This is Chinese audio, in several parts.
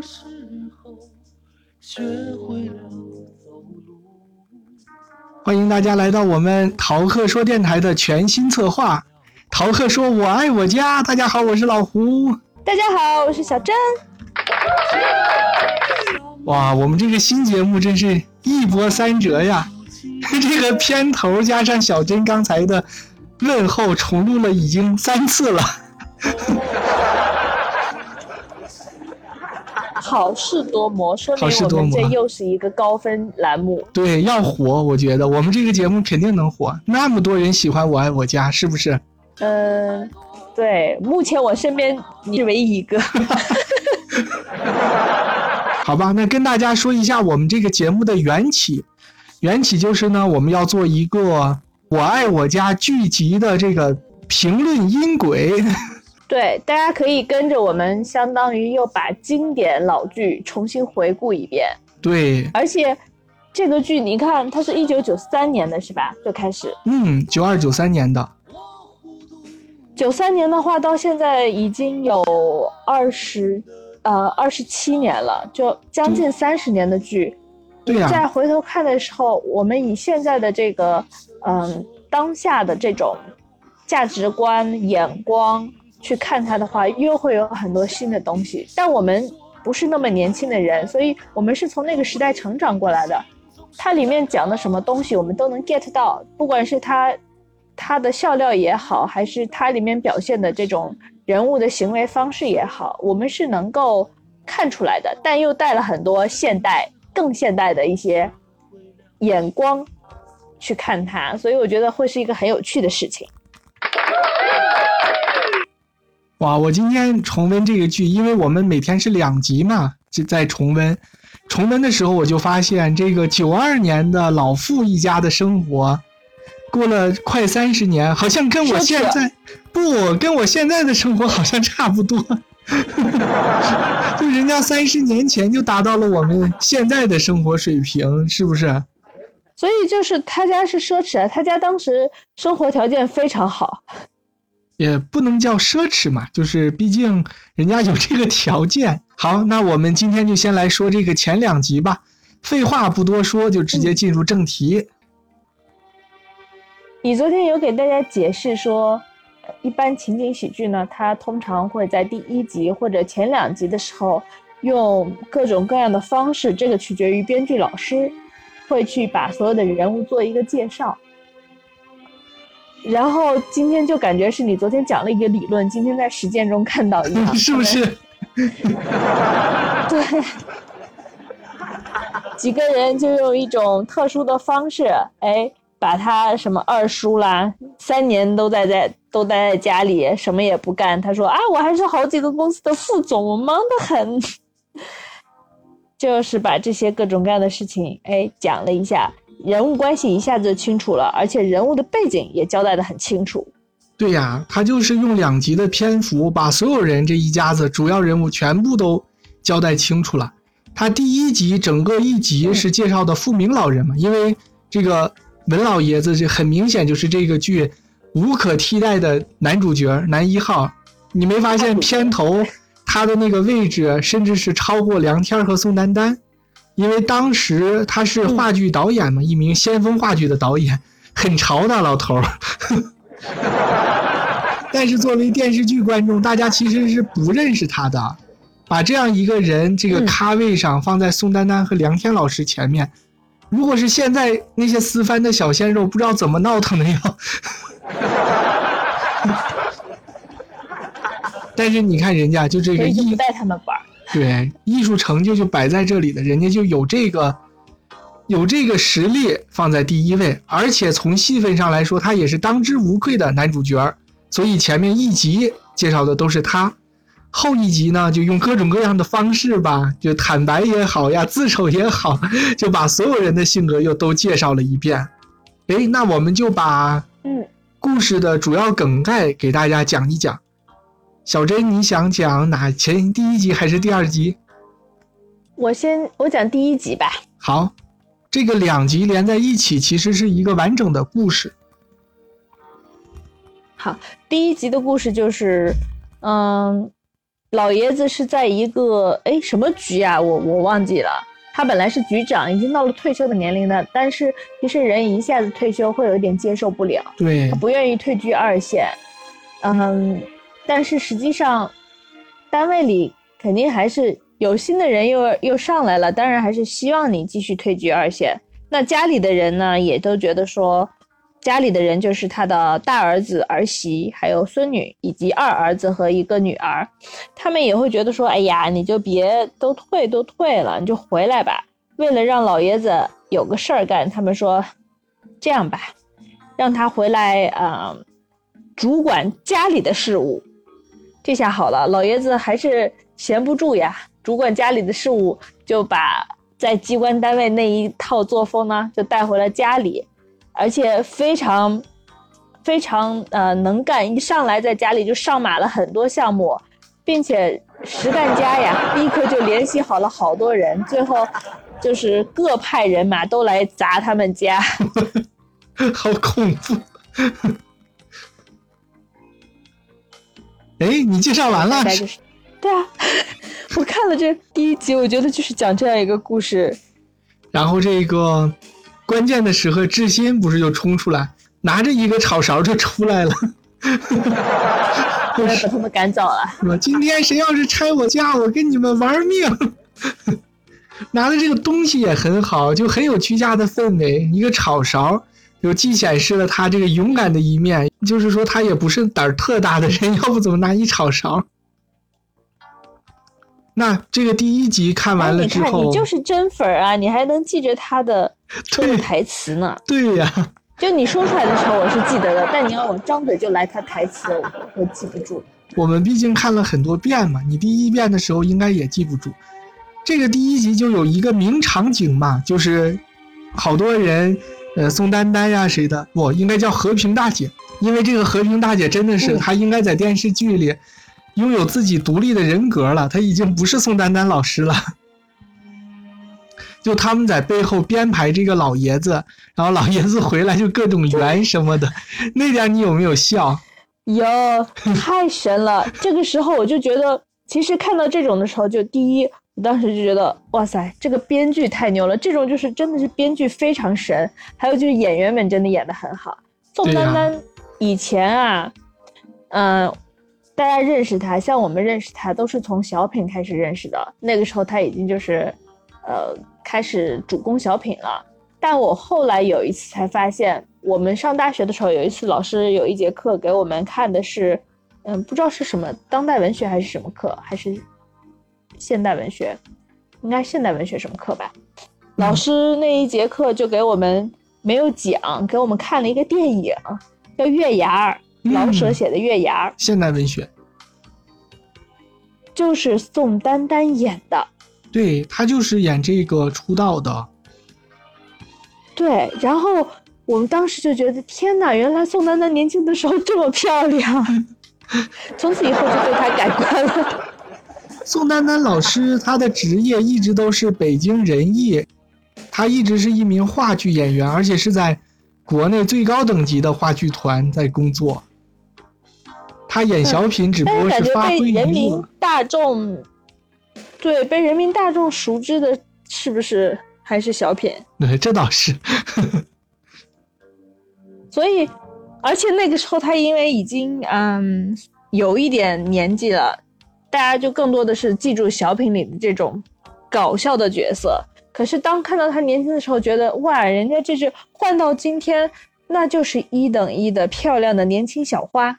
时候学会了走路。欢迎大家来到我们淘客说电台的全新策划《淘客说我爱我家》。大家好，我是老胡。大家好，我是小珍。哇，我们这个新节目真是一波三折呀！这个片头加上小珍刚才的问候，重录了已经三次了。好事多磨，说明我们这又是一个高分栏目。对，要火，我觉得我们这个节目肯定能火。那么多人喜欢《我爱我家》，是不是？嗯，对，目前我身边你是唯一一个。好吧，那跟大家说一下我们这个节目的缘起。缘起就是呢，我们要做一个《我爱我家》剧集的这个评论音轨。对，大家可以跟着我们，相当于又把经典老剧重新回顾一遍。对，而且这个剧，你看，它是一九九三年的是吧？就开始，嗯，九二九三年的，九三年的话，到现在已经有二十呃二十七年了，就将近三十年的剧。对呀、再回头看的时候，我们以现在的这个嗯当下的这种价值观眼光去看它的话，又会有很多新的东西。但我们不是那么年轻的人，所以我们是从那个时代成长过来的。它里面讲的什么东西，我们都能 get 到，不管是它它的笑料也好，还是它里面表现的这种人物的行为方式也好，我们是能够看出来的，但又带了很多现代、更现代的一些眼光去看它，所以我觉得会是一个很有趣的事情。哇，我今天重温这个剧，因为我们每天是两集嘛，就在重温。重温的时候，我就发现这个九二年的老傅一家的生活，过了快三十年，好像跟我现在不跟我现在的生活好像差不多。就人家三十年前就达到了我们现在的生活水平，是不是？所以就是他家是奢侈啊，他家当时生活条件非常好。也不能叫奢侈嘛，就是毕竟人家有这个条件。好，那我们今天就先来说这个前两集吧。废话不多说，就直接进入正题。你昨天有给大家解释说，一般情景喜剧呢，它通常会在第一集或者前两集的时候，用各种各样的方式，这个取决于编剧老师，会去把所有的人物做一个介绍。然后今天就感觉是你昨天讲了一个理论，今天在实践中看到一样，是不是？对，几个人就用一种特殊的方式，哎，把他什么二叔啦，三年都在在都待在家里，什么也不干。他说啊，我还是好几个公司的副总，我忙得很。就是把这些各种各样的事情，哎，讲了一下，人物关系一下子就清楚了，而且人物的背景也交代的很清楚。对呀，他就是用两集的篇幅，把所有人这一家子主要人物全部都交代清楚了。他第一集整个一集是介绍的富明老人嘛，因为这个文老爷子这很明显就是这个剧无可替代的男主角男一号。你没发现片头他的那个位置甚至是超过梁天和宋丹丹，因为当时他是话剧导演嘛，一名先锋话剧的导演，很潮的老头儿。但是作为电视剧观众，大家其实是不认识他的。把这样一个人这个咖位上放在宋丹丹和梁天老师前面，如果是现在那些私翻的小鲜肉，不知道怎么闹腾的要。但是你看人家就这个艺所以就不带他们玩儿。对艺术成就就摆在这里的，人家就有这个有这个实力放在第一位，而且从戏份上来说，他也是当之无愧的男主角儿。所以前面一集介绍的都是他，后一集呢就用各种各样的方式吧，就坦白也好呀，自首也好，就把所有人的性格又都介绍了一遍。诶，那我们就把嗯，故事的主要梗概给大家讲一讲。小珍，你想讲哪前第一集还是第二集？我先我讲第一集吧。好，这个两集连在一起，其实是一个完整的故事。好，第一集的故事就是，嗯，老爷子是在一个哎什么局啊？我我忘记了。他本来是局长，已经到了退休的年龄了，但是其实人一下子退休会有一点接受不了，对他，不愿意退居二线。嗯，但是实际上，单位里肯定还是有新的人又又上来了，当然还是希望你继续退居二线。那家里的人呢，也都觉得说，家里的人就是他的大儿子、儿媳，还有孙女，以及二儿子和一个女儿，他们也会觉得说，哎呀，你就别都退都退了，你就回来吧。为了让老爷子有个事儿干，他们说，这样吧，让他回来，啊、主管家里的事务。这下好了，老爷子还是闲不住呀，主管家里的事务，就把在机关单位那一套作风呢，就带回了家里，而且非常非常呃能干，一上来在家里就上马了很多项目，并且实干家呀，立刻就联系好了好多人，最后就是各派人马都来砸他们家。好恐怖。哎，你介绍完了对啊，我看了这第一集，我觉得就是讲这样一个故事。然后这个关键的时刻，志新不是就冲出来，拿着一个炒勺就出来了。后来把他们赶走了。说今天谁要是拆我家，我跟你们玩命。拿的这个东西也很好，就很有居家的氛围。一个炒勺，就既显示了他这个勇敢的一面，就是说他也不是胆儿特大的人，要不怎么拿一炒勺？那这个第一集看完了之后，你就是真粉儿啊，你还能记着他的 对台词呢。对呀，就你说出来的时候，我是记得的，但你要我张嘴就来他台词，我我记不住。我们毕竟看了很多遍嘛，你第一遍的时候应该也记不住。这个第一集就有一个名场景嘛，就是好多人，呃，宋丹丹呀谁的，不应该叫和平大姐，因为这个和平大姐真的是嗯她应该在电视剧里拥有自己独立的人格了，她已经不是宋丹丹老师了。就他们在背后编排这个老爷子，然后老爷子回来就各种圆什么的，那点你有没有笑？有太神了！这个时候我就觉得，其实看到这种的时候，就第一，我当时就觉得，哇塞，这个编剧太牛了！这种就是真的是编剧非常神，还有就是演员们真的演得很好。宋丹丹以前啊，嗯、大家认识她，像我们认识她都是从小品开始认识的，那个时候她已经就是，呃，开始主攻小品了。但我后来有一次才发现，我们上大学的时候有一次老师有一节课给我们看的是，嗯，不知道是什么当代文学还是什么课，还是现代文学，应该现代文学什么课吧。老师那一节课就给我们没有讲，给我们看了一个电影，叫《月牙儿》，老舍嗯写的《月牙儿》，现代文学。就是宋丹丹演的。对她就是演这个出道的，对，然后我们当时就觉得，天哪，原来宋丹丹年轻的时候这么漂亮，从此以后就对她改观了。宋丹丹老师，她的职业一直都是北京人艺，她一直是一名话剧演员，而且是在国内最高等级的话剧团在工作。她演小品只不过但是感觉是发挥被人民，大众，对被人民大众熟知的，是不是还是小品？对，这倒是。所以，而且那个时候她因为已经嗯有一点年纪了，大家就更多的是记住小品里的这种搞笑的角色。可是当看到他年轻的时候，觉得哇，人家这是换到今天，那就是一等一的漂亮的年轻小花，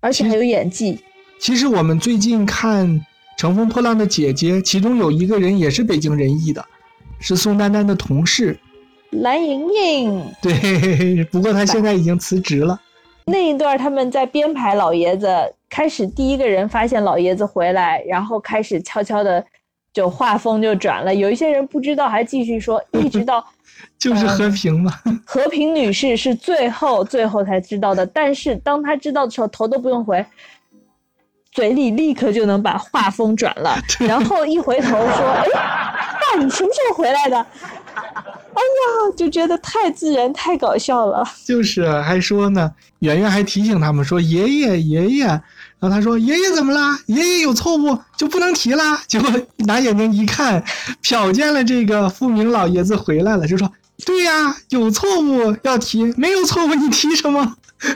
而且还有演技。其实我们最近看《乘风破浪的姐姐》，其中有一个人也是北京人艺的，是宋丹丹的同事。蓝盈莹对，不过她现在已经辞职了。那一段，他们在编排老爷子，开始第一个人发现老爷子回来，然后开始悄悄的就画风就转了。有一些人不知道，还继续说，一直到 就是和平嘛，和平女士是最后最后才知道的。但是当她知道的时候，头都不用回，嘴里立刻就能把画风转了，然后一回头说：“哎，爸，你什么时候回来的？”哎呀，就觉得太自然，太搞笑了。就是还说呢，圆圆还提醒他们说：“爷爷，爷爷，然后他说：“爷爷怎么啦？爷爷有错误就不能提啦。”结果拿眼睛一看，瞟见了这个富明老爷子回来了，就说：“对呀，有错误要提，没有错误你提什么？”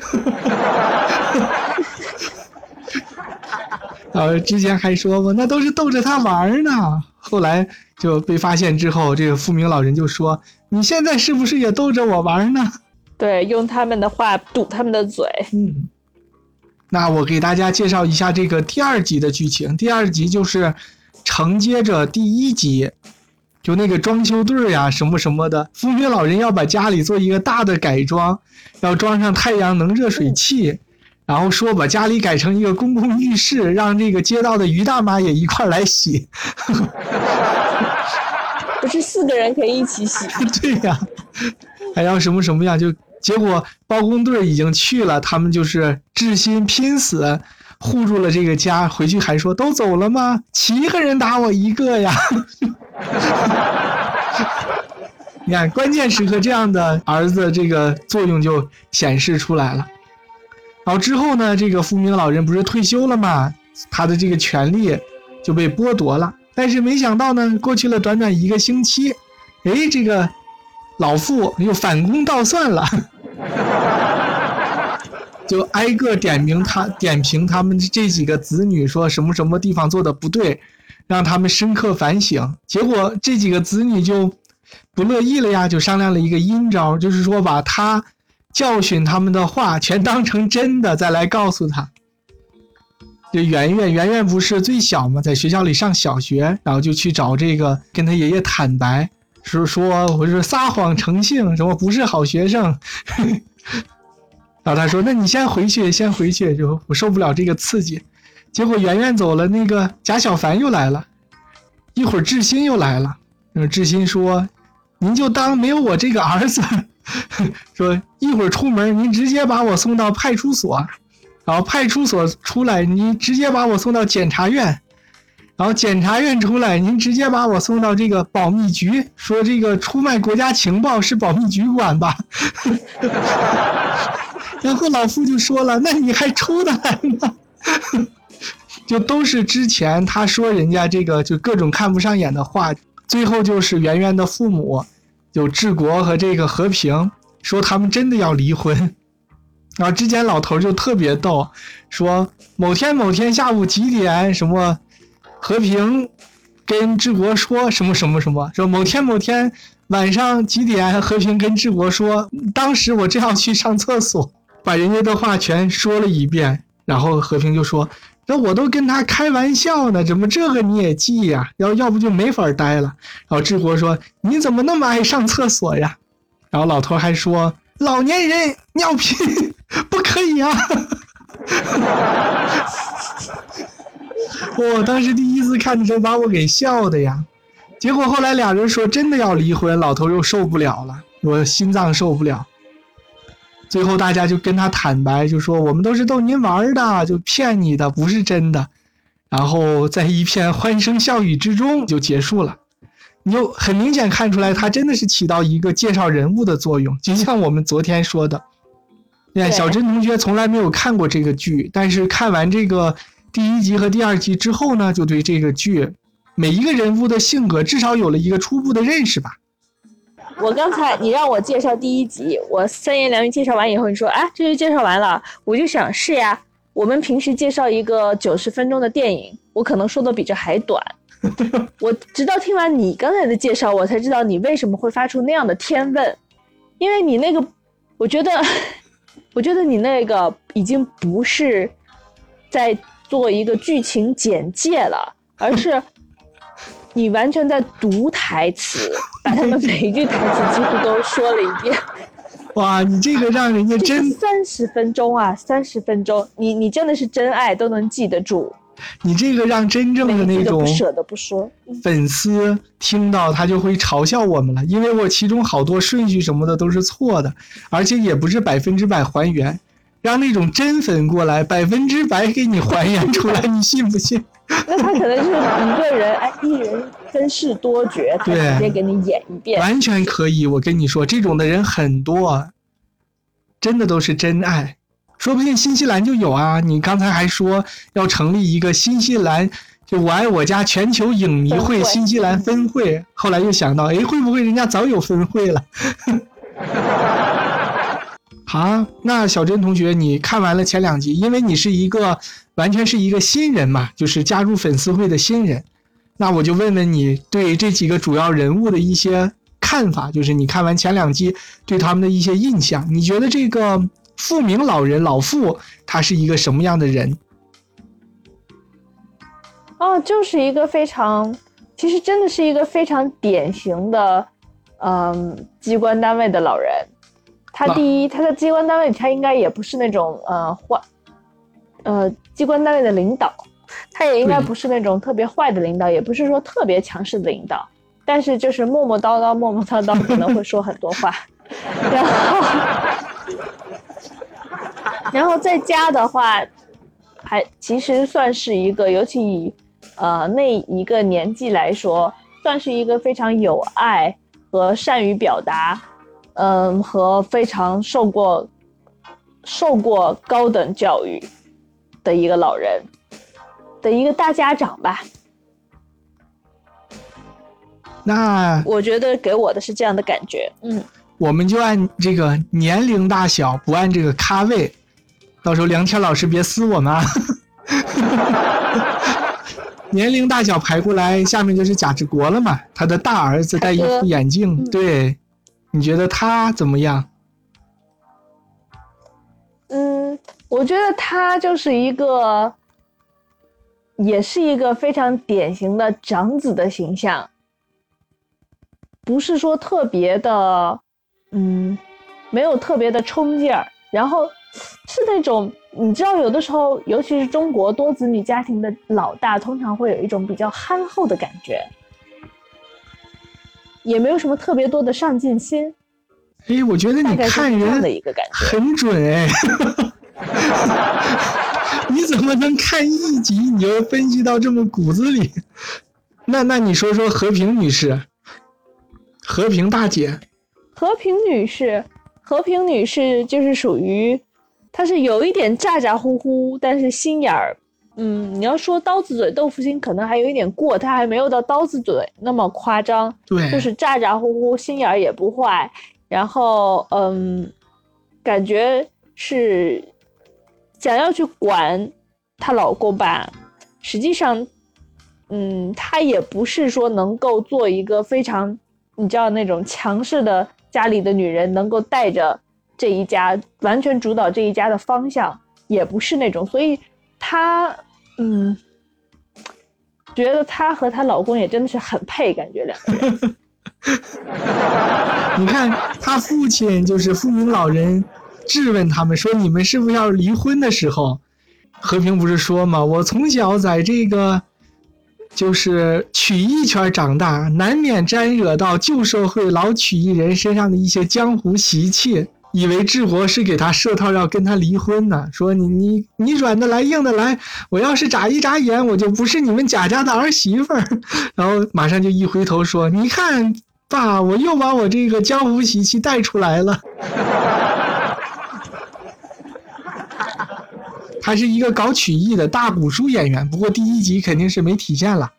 然后之前还说过，那都是逗着他玩呢。后来就被发现之后，这个富明老人就说：“你现在是不是也逗着我玩呢？”对，用他们的话堵他们的嘴。嗯。那我给大家介绍一下这个第二集的剧情。第二集就是承接着第一集，就那个装修队呀，什么什么的。富明老人要把家里做一个大的改装，要装上太阳能热水器，然后说把家里改成一个公共浴室，让这个街道的于大妈也一块来洗。不是四个人可以一起洗？对呀，还要什么什么样就。结果包工队已经去了，他们就是至心拼死护住了这个家。回去还说都走了吗？七个人打我一个呀！你看，关键时刻这样的儿子，这个作用就显示出来了。然后之后呢，这个富明老人不是退休了吗？他的这个权利就被剥夺了。但是没想到呢，过去了短短一个星期，哎，这个。老傅又反攻倒算了，就挨个点名他点评他们这几个子女，说什么什么地方做的不对，让他们深刻反省。结果这几个子女就不乐意了呀，就商量了一个阴招，就是说把他教训他们的话全当成真的，再来告诉他。就圆圆，圆圆不是最小嘛，在学校里上小学，然后就去找这个跟他爷爷坦白。是说我是撒谎成性，什么不是好学生？然后他说：“那你先回去，先回去，就我受不了这个刺激。”结果圆圆走了，那个贾小凡又来了，一会儿志新又来了。志新说：“您就当没有我这个儿子。” 说一会儿出门，您直接把我送到派出所，然后派出所出来，您直接把我送到检察院。然后检察院出来，您直接把我送到这个保密局，说这个出卖国家情报是保密局管吧。然后老傅就说了：“那你还出得来吗？” 就都是之前他说人家这个就各种看不上眼的话，最后就是圆圆的父母，有治国和这个和平，说他们真的要离婚。然后之前老头就特别逗，说某天某天下午几点什么。和平跟治国说什么什么什么？说某天某天晚上几点？和平跟治国说，当时我正要去上厕所，把人家的话全说了一遍。然后和平就说：“那我都跟他开玩笑呢，怎么这个你也记呀？要要不就没法待了。”然后治国说：“你怎么那么爱上厕所呀？”然后老头还说：“老年人尿频不可以啊。”我当时第一次看的时候，把我给笑的呀。结果后来俩人说真的要离婚，老头又受不了了，我心脏受不了。最后大家就跟他坦白，就说我们都是逗您玩的，就骗你的，不是真的。然后在一片欢声笑语之中就结束了。你就很明显看出来，他真的是起到一个介绍人物的作用，就像我们昨天说的。你看，小珍同学从来没有看过这个剧，但是看完这个。第一集和第二集之后呢，就对这个剧每一个人物的性格至少有了一个初步的认识吧。我刚才你让我介绍第一集，我三言两语介绍完以后，你说哎，这就介绍完了，我就想是呀。我们平时介绍一个九十分钟的电影，我可能说的比这还短。我直到听完你刚才的介绍，我才知道你为什么会发出那样的天问，因为你那个，我觉得，我觉得你那个已经不是在。做一个剧情简介了，而是 你完全在读台词，把他们每一句台词几乎都说了一遍。哇，你这个让人家真三十分钟啊，三十分钟，你你真的是真爱都能记得住。你这个让真正的那种不舍得不说粉丝听到他就会嘲笑我们了，因为我其中好多顺序什么的都是错的，而且也不是百分之百还原。让那种真粉过来，百分之百给你还原出来，你信不信？那他可能就是一个人，哎，一人分饰多角，他直接给你演一遍，完全可以。我跟你说，这种的人很多，真的都是真爱。说不定新西兰就有啊！你刚才还说要成立一个新西兰，就我爱我家全球影迷会新西兰分会，后来又想到，哎，会不会人家早有分会了？好啊，那小珍同学，你看完了前两集，因为你是一个完全是一个新人嘛，就是加入粉丝会的新人，那我就问问你对这几个主要人物的一些看法，就是你看完前两集对他们的一些印象，你觉得这个富明老人老傅他是一个什么样的人？哦，就是一个非常，其实真的是一个非常典型的，嗯，机关单位的老人。他第一，他在机关单位，他应该也不是那种呃坏，呃，机关单位的领导，他也应该不是那种特别坏的领导，也不是说特别强势的领导，但是就是磨磨叨叨、磨磨叨叨，可能会说很多话，然后，然后在家的话，还其实算是一个，尤其以呃那一个年纪来说，算是一个非常有爱和善于表达，嗯，和非常受过受过高等教育的一个老人的一个大家长吧。那我觉得给我的是这样的感觉，嗯，我们就按这个年龄大小，不按这个咖位，到时候梁天老师别撕我们啊。年龄大小排过来，下面就是贾志国了嘛，他的大儿子戴一副眼镜，嗯对，你觉得他怎么样？嗯，我觉得他就是一个，也是一个非常典型的长子的形象，不是说特别的，嗯，没有特别的冲劲儿，然后是那种你知道，有的时候，尤其是中国多子女家庭的老大，通常会有一种比较憨厚的感觉，也没有什么特别多的上进心，哎，我觉得你看概是这样的人一个感觉。很准哎。你怎么能看一集你就分析到这么骨子里？那那你说说和平女士，和平大姐，和平女士，和平女士就是属于，她是有一点咋咋呼呼，但是心眼儿，嗯，你要说刀子嘴豆腐心，可能还有一点过，她还没有到刀子嘴那么夸张，对，就是咋咋呼呼，心眼儿也不坏，然后嗯，感觉是想要去管她老公吧，实际上，嗯，她也不是说能够做一个非常，你知道那种强势的家里的女人，能够带着这一家完全主导这一家的方向，也不是那种，所以她，嗯。觉得她和她老公也真的是很配，感觉两个人。你看他父亲就是富明老人质问他们说：“你们是不是要离婚？”的时候，和平不是说嘛：“我从小在这个就是曲艺圈长大，难免沾惹到旧社会老曲艺人身上的一些江湖习气。”以为治国是给他设套要跟他离婚呢，说你你你软的来硬的来，我要是眨一眨眼，我就不是你们贾家的儿媳妇儿。然后马上就一回头说：“你看，爸，我又把我这个江湖习气带出来了。”他是一个搞曲艺的大古书演员，不过第一集肯定是没体现了。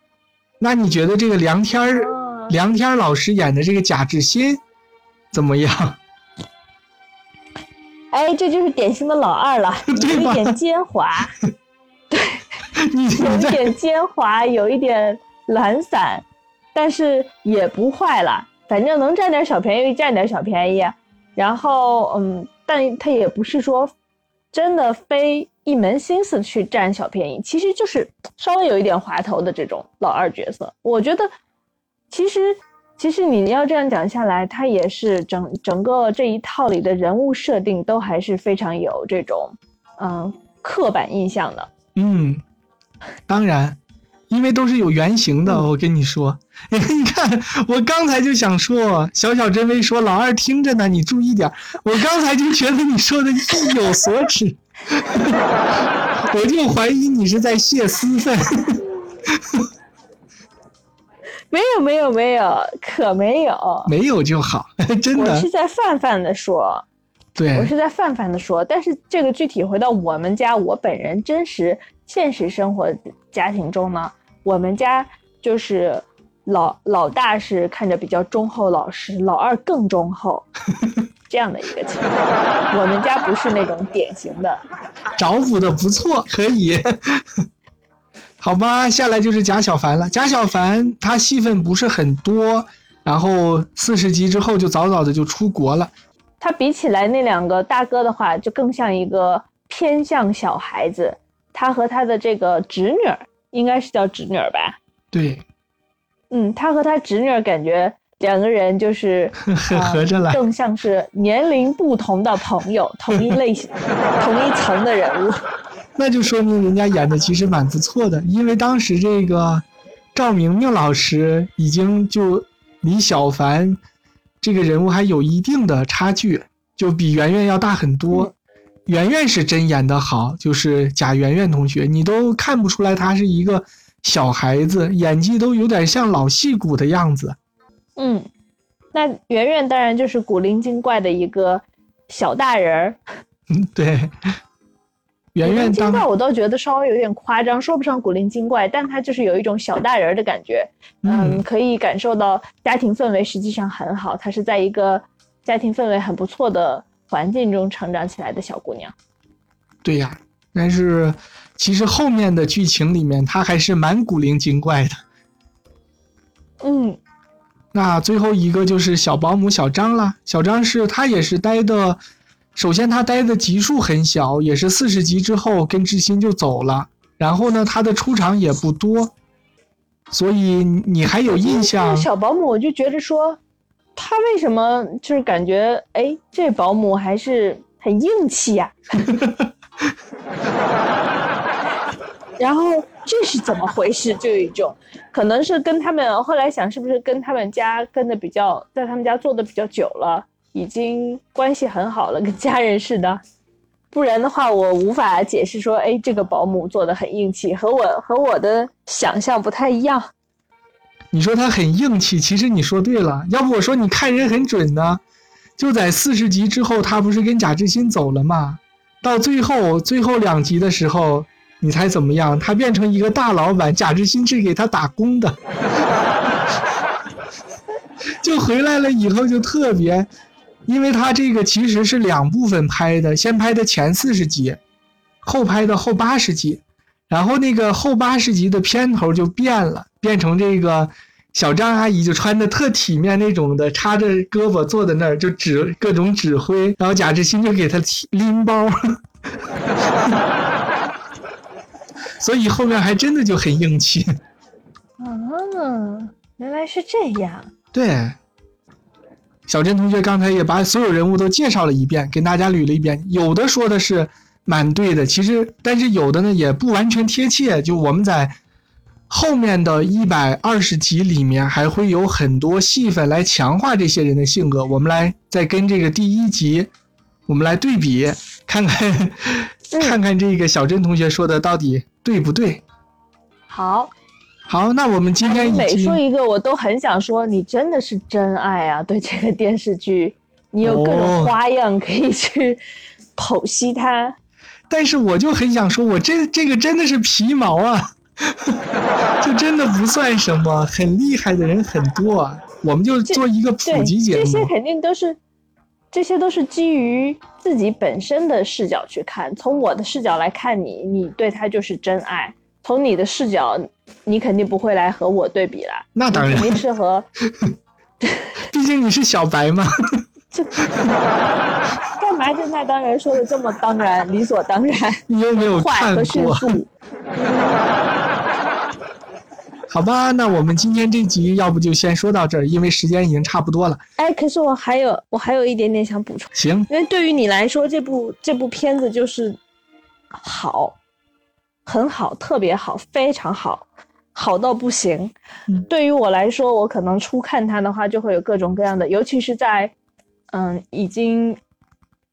那你觉得这个梁天梁天儿老师演的这个贾志新怎么样？哎，这就是典型的老二了，有一点奸猾，你你有一点奸猾，有一点懒散，但是也不坏了。反正能占点小便宜占点小便宜，然后嗯，但他也不是说真的非一门心思去占小便宜，其实就是稍微有一点滑头的这种老二角色。我觉得其实其实你要这样讲下来，他也是整整个这一套里的人物设定都还是非常有这种嗯刻板印象的。嗯，当然，因为都是有原型的。我跟你说，你看，我刚才就想说，小小真薇说老二听着呢，你注意点。我刚才就觉得你说的意有所指，我就怀疑你是在泄私愤。没有没有没有，可没有，没有就好，真的我是，在泛泛的说，对，我是在泛泛的说，但是这个具体回到我们家，我本人真实现实生活家庭中呢，我们家就是老老大是看着比较忠厚老实，老二更忠厚，这样的一个情况。我们家不是那种典型的，找补的不错，可以。好吧，下来就是贾小凡了。贾小凡他戏份不是很多，然后四十集之后就早早的就出国了。他比起来那两个大哥的话，就更像一个偏向小孩子。他和他的这个侄女儿，应该是叫侄女儿吧？对，嗯，他和他侄女儿感觉两个人就是合 合着来，更像是年龄不同的朋友，同一类型、同一层的人物。那就说明人家演的其实蛮不错的，因为当时这个赵明明老师已经就离小凡这个人物还有一定的差距，就比圆圆要大很多。圆圆是真演得好，就是贾圆圆同学，你都看不出来他是一个小孩子，演技都有点像老戏骨的样子。嗯，那圆圆当然就是古灵精怪的一个小大人儿。嗯，对。圆圆精怪我倒觉得稍微有点夸张，说不上古灵精怪，但他就是有一种小大人的感觉。嗯，可以感受到家庭氛围实际上很好，她是在一个家庭氛围很不错的环境中成长起来的小姑娘。对呀，但是其实后面的剧情里面，她还是蛮古灵精怪的。嗯，那最后一个就是小保姆小张了。小张是她也是待的。首先，他待的集数很小，也是四十集之后跟志新就走了。然后呢，他的出场也不多，所以你还有印象？小保姆，我就觉得说，他为什么就是感觉，哎，这保姆还是很硬气呀？然后这是怎么回事？就有一种，可能是跟他们后来想，是不是跟他们家跟的比较，在他们家做的比较久了。已经关系很好了，跟家人似的，不然的话我无法解释说，哎，这个保姆做的很硬气，和我和我的想象不太一样。你说他很硬气，其实你说对了，要不我说你看人很准呢。就在四十集之后，他不是跟贾志新走了吗？到最后最后两集的时候，你猜怎么样？他变成一个大老板，贾志新是给他打工的，就回来了以后就特别。因为他这个其实是两部分拍的，先拍的前四十集，后拍的后八十集，然后那个后八十集的片头就变了，变成这个小张阿姨就穿的特体面那种的，插着胳膊坐在那儿就指各种指挥，然后贾志新就给他拎包，所以后面还真的就很硬气。啊，原来是这样。对。小珍同学刚才也把所有人物都介绍了一遍，跟大家捋了一遍。有的说的是蛮对的，其实但是有的呢也不完全贴切。就我们在后面的一百二十集里面，还会有很多戏份来强化这些人的性格。我们来再跟这个第一集，我们来对比，看看 看看这个小珍同学说的到底对不对。好。好，那我们今天每说一个，我都很想说，你真的是真爱啊！对这个电视剧，你有各种花样可以去剖析它。但是我就很想说，我这这个真的是皮毛啊，就真的不算什么，很厉害的人很多啊。我们就做一个普及节目，这些肯定都是，这些都是基于自己本身的视角去看。从我的视角来看你，你对他就是真爱。从你的视角，你肯定不会来和我对比了。那当然，肯定是和，毕竟你是小白嘛。这干嘛就那当然说的这么当然，理所当然？你又没有看过。好吧，那我们今天这集要不就先说到这儿，因为时间已经差不多了。哎，可是我还有，我还有一点点想补充。行，因为对于你来说，这部这部片子就是好。很好，特别好，非常好，好到不行。对于我来说，我可能初看它的话，就会有各种各样的，尤其是在，嗯，已经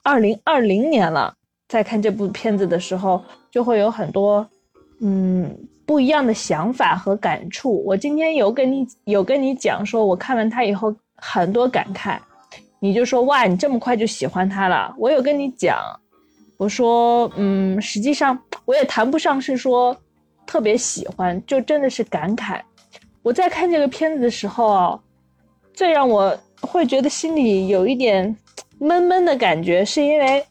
二零二零年了，在看这部片子的时候，就会有很多嗯不一样的想法和感触。我今天有跟你有跟你讲说，我看完它以后很多感慨，你就说哇，你这么快就喜欢他了？我有跟你讲，我说嗯，实际上我也谈不上是说特别喜欢，就真的是感慨。我在看这个片子的时候啊，最让我会觉得心里有一点闷闷的感觉，是因为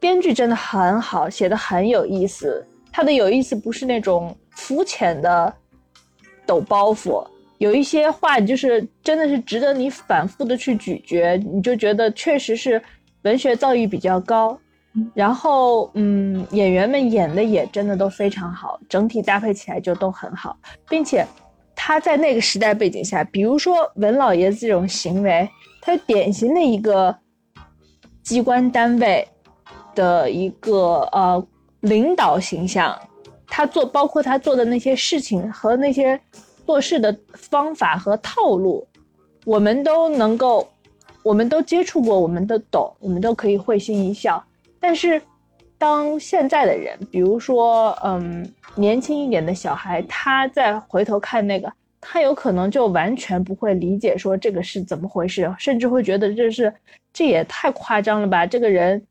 编剧真的很好，写的很有意思。他的有意思不是那种肤浅的抖包袱，有一些话就是真的是值得你反复的去咀嚼，你就觉得确实是文学造诣比较高。然后，嗯，演员们演的也真的都非常好，整体搭配起来就都很好，并且他在那个时代背景下，比如说文老爷子这种行为，他典型的一个机关单位的一个呃领导形象，他做包括他做的那些事情和那些做事的方法和套路，我们都能够，我们都接触过，我们都懂，我们都可以会心一笑。但是，当现在的人，比如说，嗯，年轻一点的小孩，他再回头看那个，他有可能就完全不会理解说这个是怎么回事，甚至会觉得这是这也太夸张了吧？这个人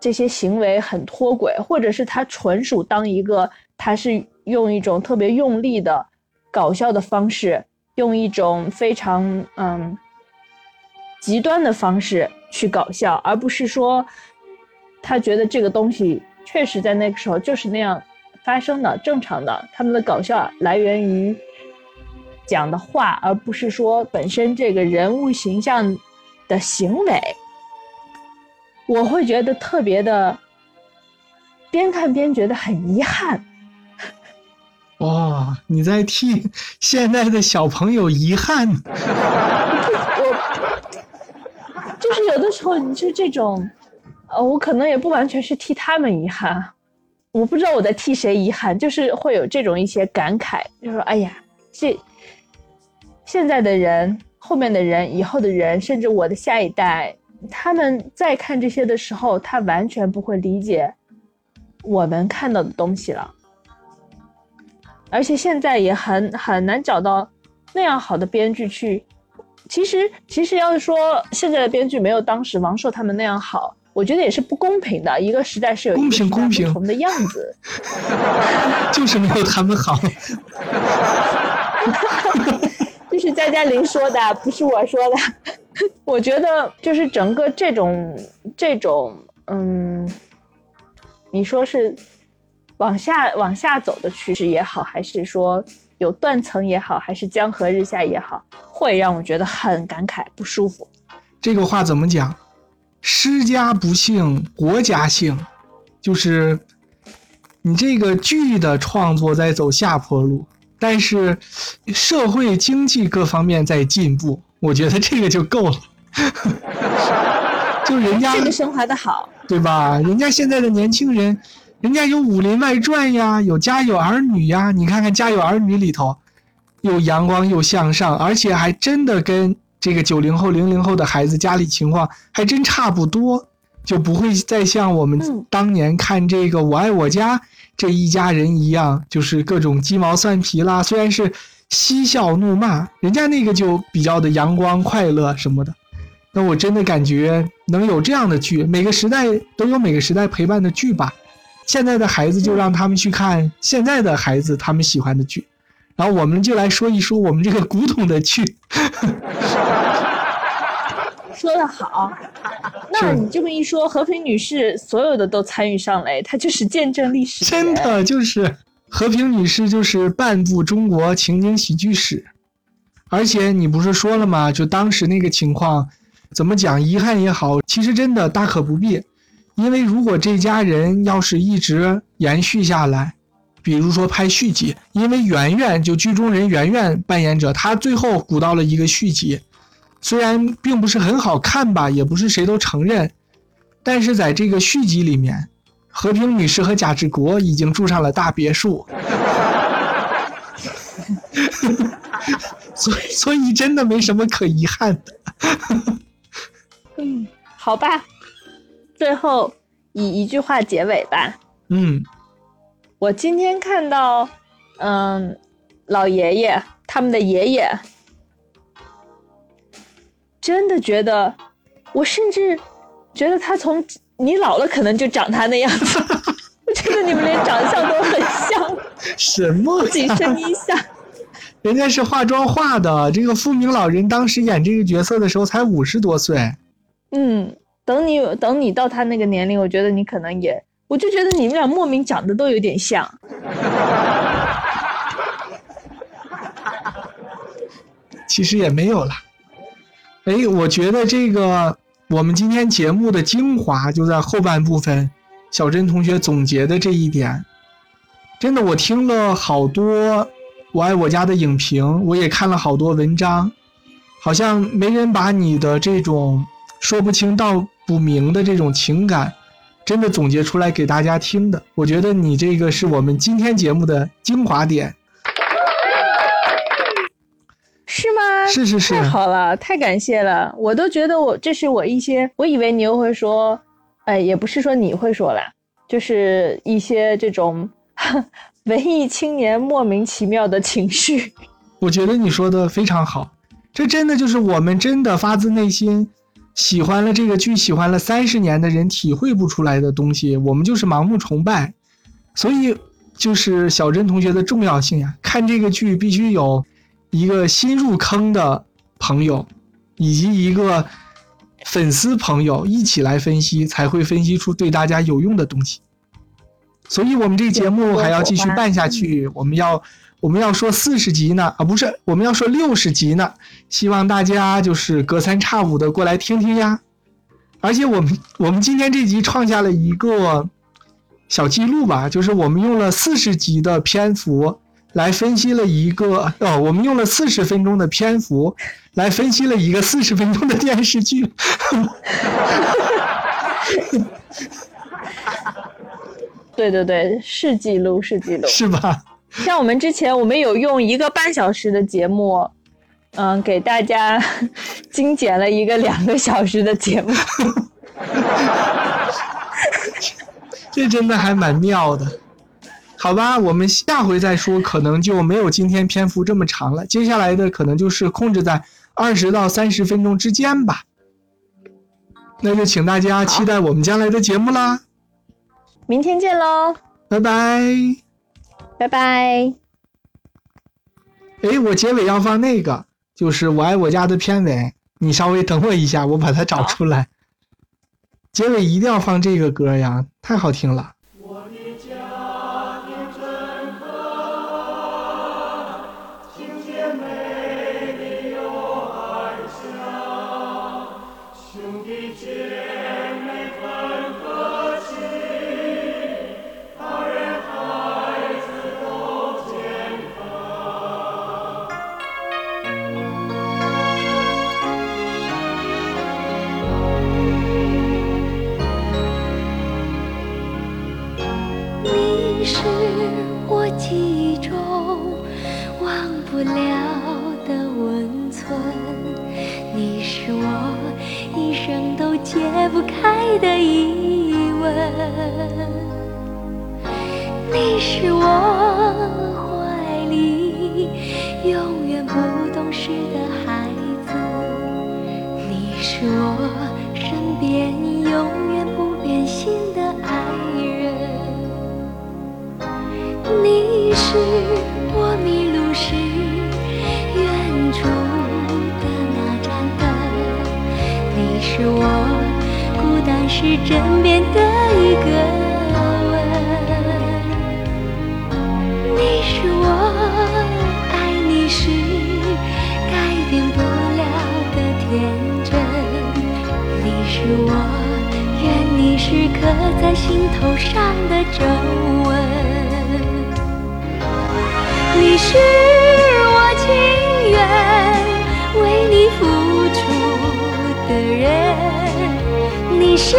这些行为很脱轨，或者是他纯属当一个他是用一种特别用力的搞笑的方式，用一种非常嗯极端的方式去搞笑，而不是说。他觉得这个东西确实在那个时候就是那样发生的，正常的。他们的搞笑来源于讲的话，而不是说本身这个人物形象的行为。我会觉得特别的，边看边觉得很遗憾。哇，你在替现在的小朋友遗憾？我就是有的时候，你就这种。呃，我可能也不完全是替他们遗憾，我不知道我在替谁遗憾，就是会有这种一些感慨，就说哎呀，这现在的人、后面的人、以后的人，甚至我的下一代，他们在看这些的时候，他完全不会理解我们看到的东西了，而且现在也很很难找到那样好的编剧去。其实，其实要是说现在的编剧没有当时王朔他们那样好。我觉得也是不公平的，一个时代是有公平公平不同的样子，就是没有他们好。就是佳佳玲说的，不是我说的。我觉得就是整个这种这种，嗯，你说是往下往下走的趋势也好，还是说有断层也好，还是江河日下也好，会让我觉得很感慨不舒服。这个话怎么讲？诗家不幸，国家幸，就是你这个剧的创作在走下坡路，但是社会经济各方面在进步，我觉得这个就够了。就人家这个升华的好，对吧？人家现在的年轻人，人家有《武林外传》呀，有《家有儿女》呀，你看看《家有儿女》里头，又阳光又向上，而且还真的跟。这个九零后、零零后的孩子家里情况还真差不多，就不会再像我们当年看这个《我爱我家》这一家人一样，就是各种鸡毛蒜皮啦。虽然是嬉笑怒骂，人家那个就比较的阳光快乐什么的。那我真的感觉能有这样的剧，每个时代都有每个时代陪伴的剧吧。现在的孩子就让他们去看现在的孩子他们喜欢的剧。然后我们就来说一说我们这个古董的趣。说的好，那你这么一说，和平女士所有的都参与上来，她就是见证历史。真的就是和平女士就是半部中国情景喜剧史，而且你不是说了吗？就当时那个情况，怎么讲？遗憾也好，其实真的大可不必，因为如果这家人要是一直延续下来。比如说拍续集，因为圆圆就剧中人圆圆扮演者，他最后鼓到了一个续集，虽然并不是很好看吧，也不是谁都承认，但是在这个续集里面，和平女士和贾志国已经住上了大别墅，所以所以真的没什么可遗憾的。嗯，好吧，最后以一句话结尾吧。嗯。我今天看到，嗯，老爷爷他们的爷爷真的觉得，我甚至觉得他从你老了可能就长他那样子。我觉得你们连长相都很像，什么不仅呀？声音像。人家是化妆化的。这个富明老人当时演这个角色的时候才五十多岁。嗯，等你等你到他那个年龄，我觉得你可能也，我就觉得你们俩莫名长得都有点像。其实也没有了。哎，我觉得这个我们今天节目的精华就在后半部分，小珍同学总结的这一点。真的，我听了好多我爱我家的影评，我也看了好多文章，好像没人把你的这种说不清道不明的这种情感，真的总结出来给大家听的。我觉得你这个是我们今天节目的精华点。是吗？是是是太好了，太感谢了！我都觉得我这是我一些，我以为你又会说，哎，也不是说你会说啦，就是一些这种 文艺青年莫名其妙的情绪。我觉得你说的非常好，这真的就是我们真的发自内心喜欢了这个剧，喜欢了三十年的人体会不出来的东西，我们就是盲目崇拜。所以就是小珍同学的重要性呀，看这个剧必须有一个新入坑的朋友，以及一个粉丝朋友一起来分析，才会分析出对大家有用的东西。所以我们这节目还要继续办下去，我们要我们要说四十集呢，啊不是，我们要说六十集呢。希望大家就是隔三差五的过来听听呀。而且我们我们今天这集创下了一个小记录吧，就是我们用了四十集的篇幅来分析了一个哦，我们用了四十分钟的篇幅来分析了一个四十分钟的电视剧。对对对，是记录是记录。是吧？像我们之前，我们有用一个半小时的节目，嗯，给大家 精简了一个两个小时的节目。这真的还蛮妙的。好吧，我们下回再说，可能就没有今天篇幅这么长了。接下来的可能就是控制在二十到三十分钟之间吧。那就请大家期待我们将来的节目啦，明天见喽，拜拜。拜拜。哎，我结尾要放那个，就是《我爱我家》的片尾，你稍微等我一下，我把它找出来。结尾一定要放这个歌呀，太好听了。是我情愿为你付出的人，你是